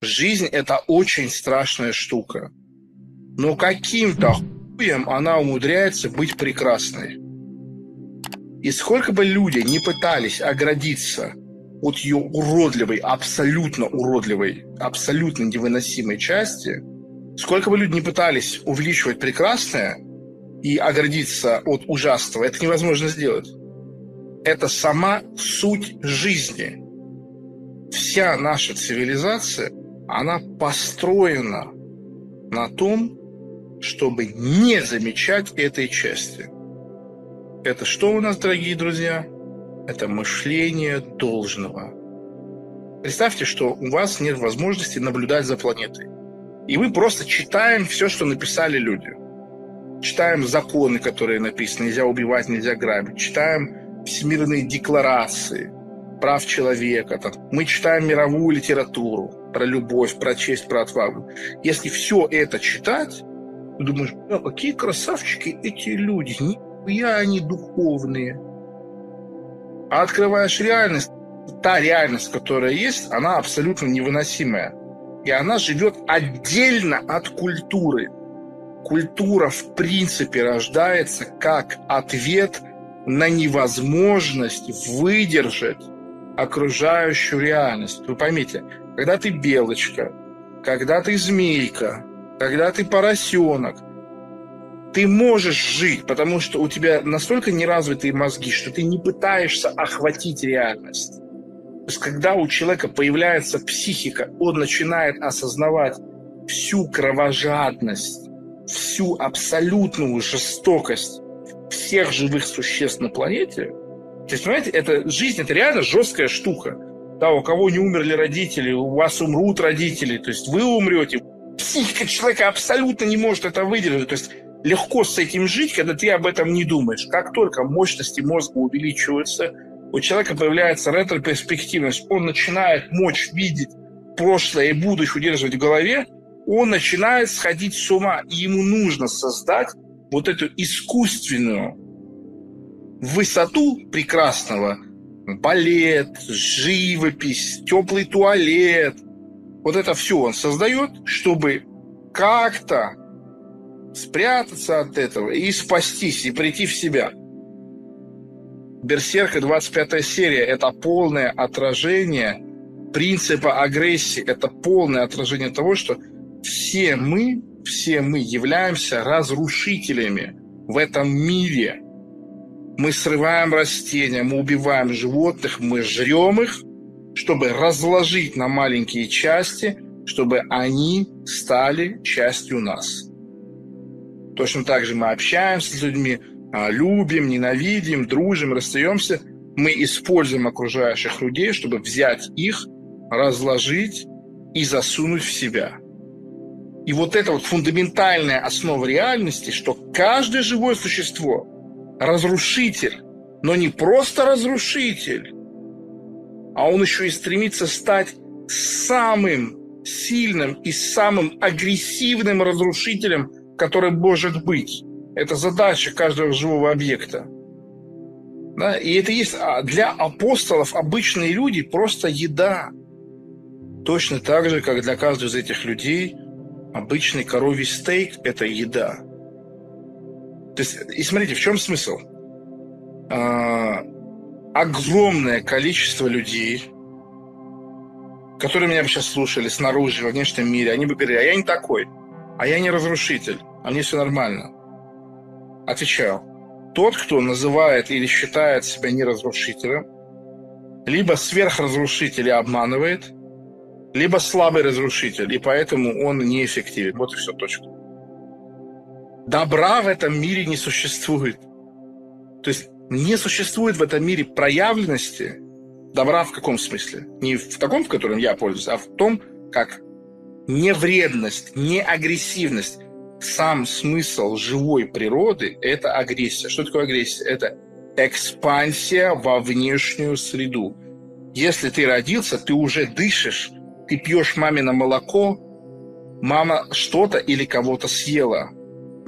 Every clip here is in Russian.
Жизнь – это очень страшная штука. Но каким-то хуем она умудряется быть прекрасной. И сколько бы люди не пытались оградиться от ее уродливой, абсолютно уродливой, абсолютно невыносимой части, сколько бы люди не пытались увеличивать прекрасное и оградиться от ужасного, это невозможно сделать. Это сама суть жизни. Вся наша цивилизация, она построена на том, чтобы не замечать этой части – это что у нас, дорогие друзья? Это мышление должного. Представьте, что у вас нет возможности наблюдать за планетой. И мы просто читаем все, что написали люди. Читаем законы, которые написаны. Нельзя убивать, нельзя грабить. Читаем всемирные декларации прав человека. Мы читаем мировую литературу про любовь, про честь, про отвагу. Если все это читать, ты думаешь, какие красавчики эти люди нихуя они духовные. А открываешь реальность, та реальность, которая есть, она абсолютно невыносимая. И она живет отдельно от культуры. Культура в принципе рождается как ответ на невозможность выдержать окружающую реальность. Вы поймите, когда ты белочка, когда ты змейка, когда ты поросенок, ты можешь жить, потому что у тебя настолько неразвитые мозги, что ты не пытаешься охватить реальность. То есть, когда у человека появляется психика, он начинает осознавать всю кровожадность, всю абсолютную жестокость всех живых существ на планете. То есть, понимаете, это, жизнь – это реально жесткая штука. Да, у кого не умерли родители, у вас умрут родители, то есть вы умрете. Психика человека абсолютно не может это выдержать. То есть легко с этим жить, когда ты об этом не думаешь. Как только мощности мозга увеличиваются, у человека появляется ретроперспективность, он начинает мочь видеть прошлое и будущее удерживать в голове, он начинает сходить с ума, и ему нужно создать вот эту искусственную высоту прекрасного, балет, живопись, теплый туалет, вот это все он создает, чтобы как-то спрятаться от этого и спастись, и прийти в себя. Берсерка 25 серия – это полное отражение принципа агрессии, это полное отражение того, что все мы, все мы являемся разрушителями в этом мире. Мы срываем растения, мы убиваем животных, мы жрем их, чтобы разложить на маленькие части, чтобы они стали частью нас. Точно так же мы общаемся с людьми, а, любим, ненавидим, дружим, расстаемся. Мы используем окружающих людей, чтобы взять их, разложить и засунуть в себя. И вот это вот фундаментальная основа реальности, что каждое живое существо – разрушитель, но не просто разрушитель, а он еще и стремится стать самым сильным и самым агрессивным разрушителем который может быть. Это задача каждого живого объекта. Да? И это есть а, для апостолов обычные люди просто еда. Точно так же, как для каждого из этих людей обычный коровий стейк – это еда. То есть, и смотрите, в чем смысл? А, огромное количество людей, которые меня сейчас слушали снаружи, во внешнем мире, они бы говорили, а я не такой, а я не разрушитель, а мне все нормально. Отвечаю, тот, кто называет или считает себя неразрушителем, либо сверхразрушитель и обманывает, либо слабый разрушитель, и поэтому он неэффективен. Вот и все, точка. Добра в этом мире не существует. То есть не существует в этом мире проявленности добра в каком смысле? Не в таком, в котором я пользуюсь, а в том, как невредность, не агрессивность, сам смысл живой природы – это агрессия. Что такое агрессия? Это экспансия во внешнюю среду. Если ты родился, ты уже дышишь, ты пьешь мамино молоко, мама что-то или кого-то съела.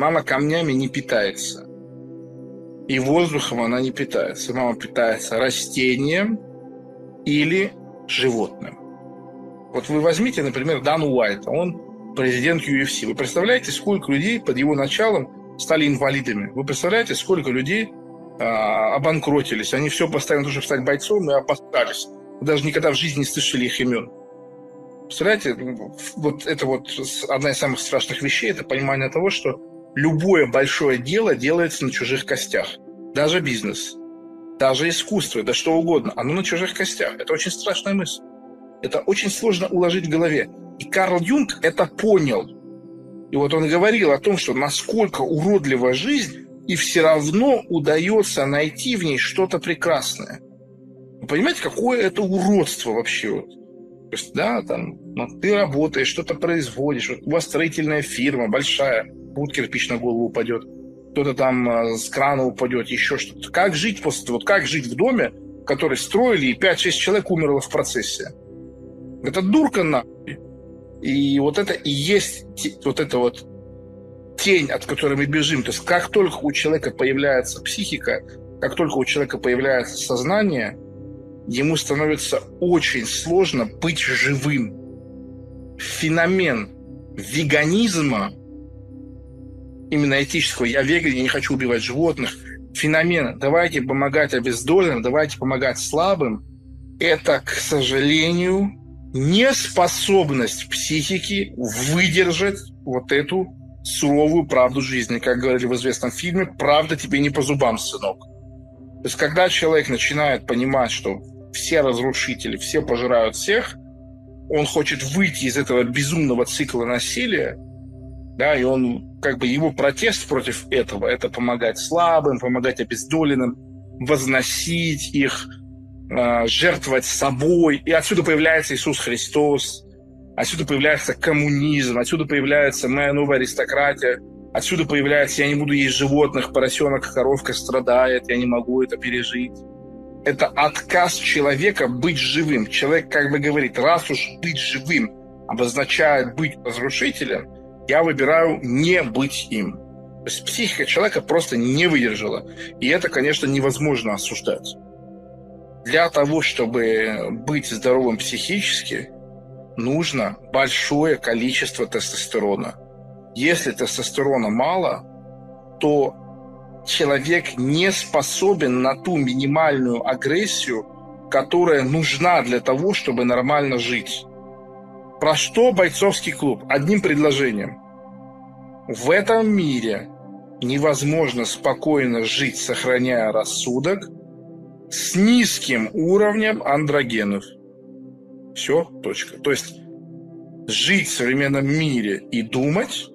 Мама камнями не питается. И воздухом она не питается. Мама питается растением или животным. Вот вы возьмите, например, Дану Уайта, он президент UFC. Вы представляете, сколько людей под его началом стали инвалидами? Вы представляете, сколько людей а, обанкротились? Они все поставили, чтобы стать бойцом и опасались. Вы даже никогда в жизни не слышали их имен. Представляете, вот это вот одна из самых страшных вещей, это понимание того, что любое большое дело делается на чужих костях. Даже бизнес, даже искусство, да что угодно, оно на чужих костях. Это очень страшная мысль. Это очень сложно уложить в голове. И Карл Юнг это понял. И вот он говорил о том, что насколько уродлива жизнь, и все равно удается найти в ней что-то прекрасное. Вы понимаете, какое это уродство вообще? Вот? То есть, да, там, ну, ты работаешь, что-то производишь, вот у вас строительная фирма большая, вот кирпич на голову упадет, кто-то там э, с крана упадет, еще что-то. Как жить после? Вот как жить в доме, который строили, и 5-6 человек умерло в процессе? Это дурка нахуй. И вот это и есть вот это вот тень, от которой мы бежим. То есть как только у человека появляется психика, как только у человека появляется сознание – ему становится очень сложно быть живым. Феномен веганизма, именно этического, я веган, я не хочу убивать животных, феномен «давайте помогать обездоленным, давайте помогать слабым» – это, к сожалению, неспособность психики выдержать вот эту суровую правду жизни. Как говорили в известном фильме, «Правда тебе не по зубам, сынок». То есть, когда человек начинает понимать, что все разрушители, все пожирают всех, он хочет выйти из этого безумного цикла насилия, да, и он, как бы, его протест против этого, это помогать слабым, помогать обездоленным, возносить их, э, жертвовать собой. И отсюда появляется Иисус Христос, отсюда появляется коммунизм, отсюда появляется моя новая аристократия, отсюда появляется «я не буду есть животных, поросенок, коровка страдает, я не могу это пережить» это отказ человека быть живым. Человек как бы говорит, раз уж быть живым обозначает быть разрушителем, я выбираю не быть им. То есть психика человека просто не выдержала. И это, конечно, невозможно осуждать. Для того, чтобы быть здоровым психически, нужно большое количество тестостерона. Если тестостерона мало, то человек не способен на ту минимальную агрессию, которая нужна для того, чтобы нормально жить. Про что бойцовский клуб? Одним предложением. В этом мире невозможно спокойно жить, сохраняя рассудок, с низким уровнем андрогенов. Все, точка. То есть жить в современном мире и думать,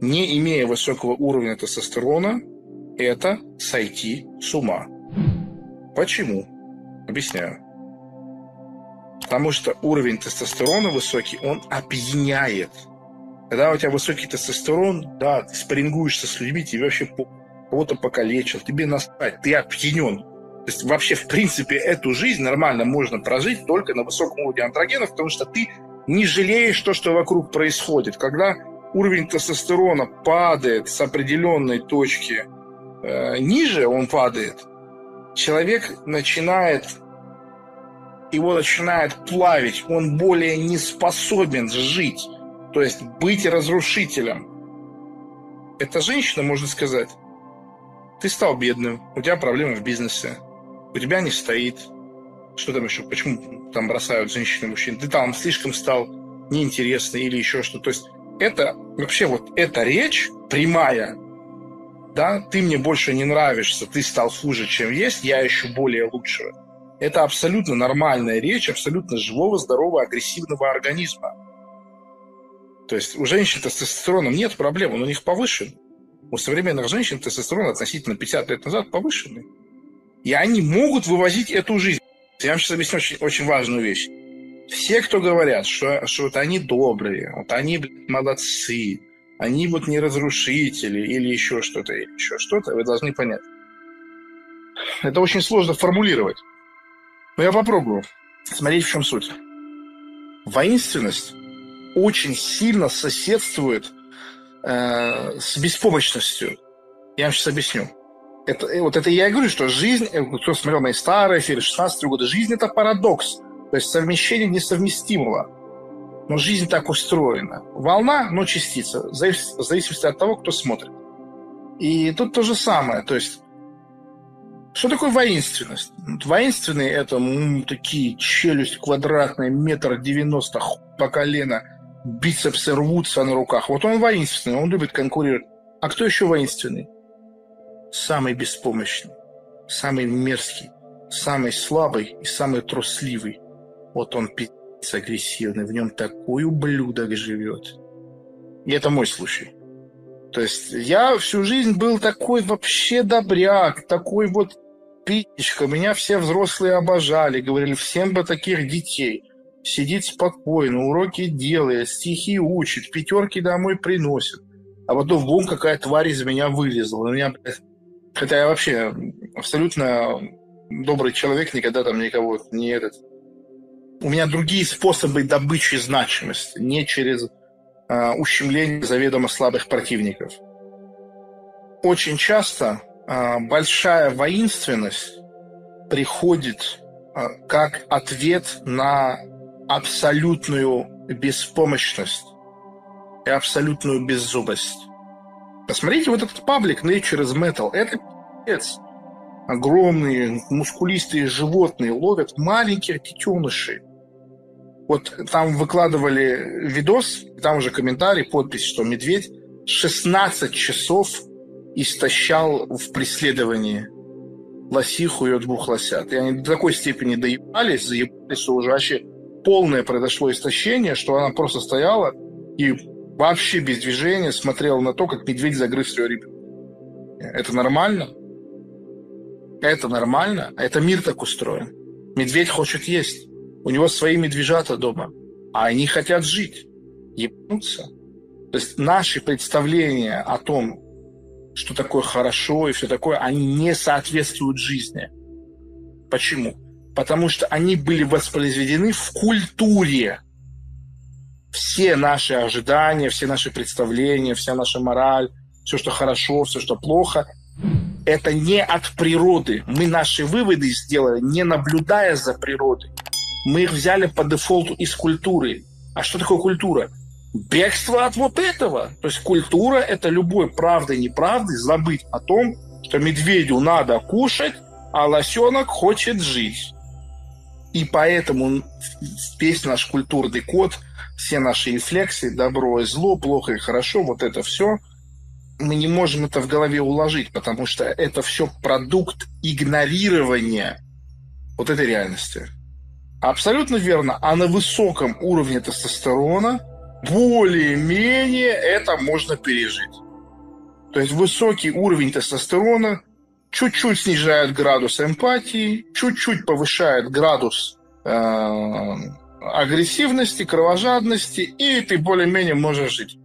не имея высокого уровня тестостерона – это сойти с ума. Почему? Объясняю. Потому что уровень тестостерона высокий, он опьяняет. Когда у тебя высокий тестостерон, да, ты спарингуешься с людьми, тебе вообще кого-то покалечил, тебе настать, ты опьянен. То есть вообще, в принципе, эту жизнь нормально можно прожить только на высоком уровне андрогенов, потому что ты не жалеешь то, что вокруг происходит. Когда уровень тестостерона падает с определенной точки Э, ниже он падает, человек начинает, его начинает плавить, он более не способен жить, то есть быть разрушителем. Эта женщина, можно сказать, ты стал бедным, у тебя проблемы в бизнесе, у тебя не стоит, что там еще, почему там бросают женщины и мужчин, ты там слишком стал неинтересный или еще что. То есть это вообще вот эта речь прямая, да, ты мне больше не нравишься, ты стал хуже, чем есть, я еще более лучшего. Это абсолютно нормальная речь абсолютно живого, здорового, агрессивного организма. То есть у женщин тестостероном нет проблем, он у них повышен. У современных женщин тестостерон относительно 50 лет назад повышенный. И они могут вывозить эту жизнь. Я вам сейчас объясню очень, очень важную вещь. Все, кто говорят, что, что вот они добрые, вот они молодцы, они вот не разрушители или еще что-то, еще что-то, вы должны понять. Это очень сложно формулировать. Но я попробую. Смотреть, в чем суть. Воинственность очень сильно соседствует э, с беспомощностью. Я вам сейчас объясню. Это, э, вот это я и говорю, что жизнь, э, кто смотрел мои старые фильмы, 16 года, жизнь – это парадокс. То есть совмещение несовместимого. Но жизнь так устроена. Волна, но частица. В зависимости от того, кто смотрит. И тут то же самое. То есть, что такое воинственность? Воинственные – это м, такие челюсть квадратная, метр девяносто, по колено, бицепсы рвутся на руках. Вот он воинственный, он любит конкурировать. А кто еще воинственный? Самый беспомощный, самый мерзкий, самый слабый и самый трусливый. Вот он пи***ц агрессивный, в нем такой ублюдок живет. И это мой случай. То есть я всю жизнь был такой вообще добряк, такой вот пичка. Меня все взрослые обожали, говорили, всем бы таких детей. Сидит спокойно, уроки делает, стихи учит, пятерки домой приносит. А потом, бум, какая тварь из меня вылезла. Меня, хотя я вообще абсолютно добрый человек, никогда там никого не этот... У меня другие способы добычи значимости, не через э, ущемление заведомо слабых противников. Очень часто большая воинственность приходит э, как ответ на абсолютную беспомощность и абсолютную беззубость. Посмотрите вот этот паблик Nature is Metal. Это пи***ц. Огромные мускулистые животные ловят маленьких детенышей вот там выкладывали видос, там уже комментарий, подпись, что медведь 16 часов истощал в преследовании лосиху и двух лосят. И они до такой степени доебались, заебались, что уже вообще полное произошло истощение, что она просто стояла и вообще без движения смотрела на то, как медведь загрыз ее ребенка. Это нормально? Это нормально? Это мир так устроен. Медведь хочет есть. У него свои медвежата дома, а они хотят жить, ебнуться. То есть наши представления о том, что такое хорошо и все такое, они не соответствуют жизни. Почему? Потому что они были воспроизведены в культуре. Все наши ожидания, все наши представления, вся наша мораль, все, что хорошо, все, что плохо, это не от природы. Мы наши выводы сделали, не наблюдая за природой. Мы их взяли по дефолту из культуры. А что такое культура? Бегство от вот этого. То есть культура – это любой правдой, неправдой забыть о том, что медведю надо кушать, а лосенок хочет жить. И поэтому весь наш культурный код, все наши инфлексии, добро и зло, плохо и хорошо, вот это все, мы не можем это в голове уложить, потому что это все продукт игнорирования вот этой реальности. Абсолютно верно. А на высоком уровне тестостерона более-менее это можно пережить. То есть высокий уровень тестостерона чуть-чуть снижает градус эмпатии, чуть-чуть повышает градус э, агрессивности, кровожадности, и ты более-менее можешь жить.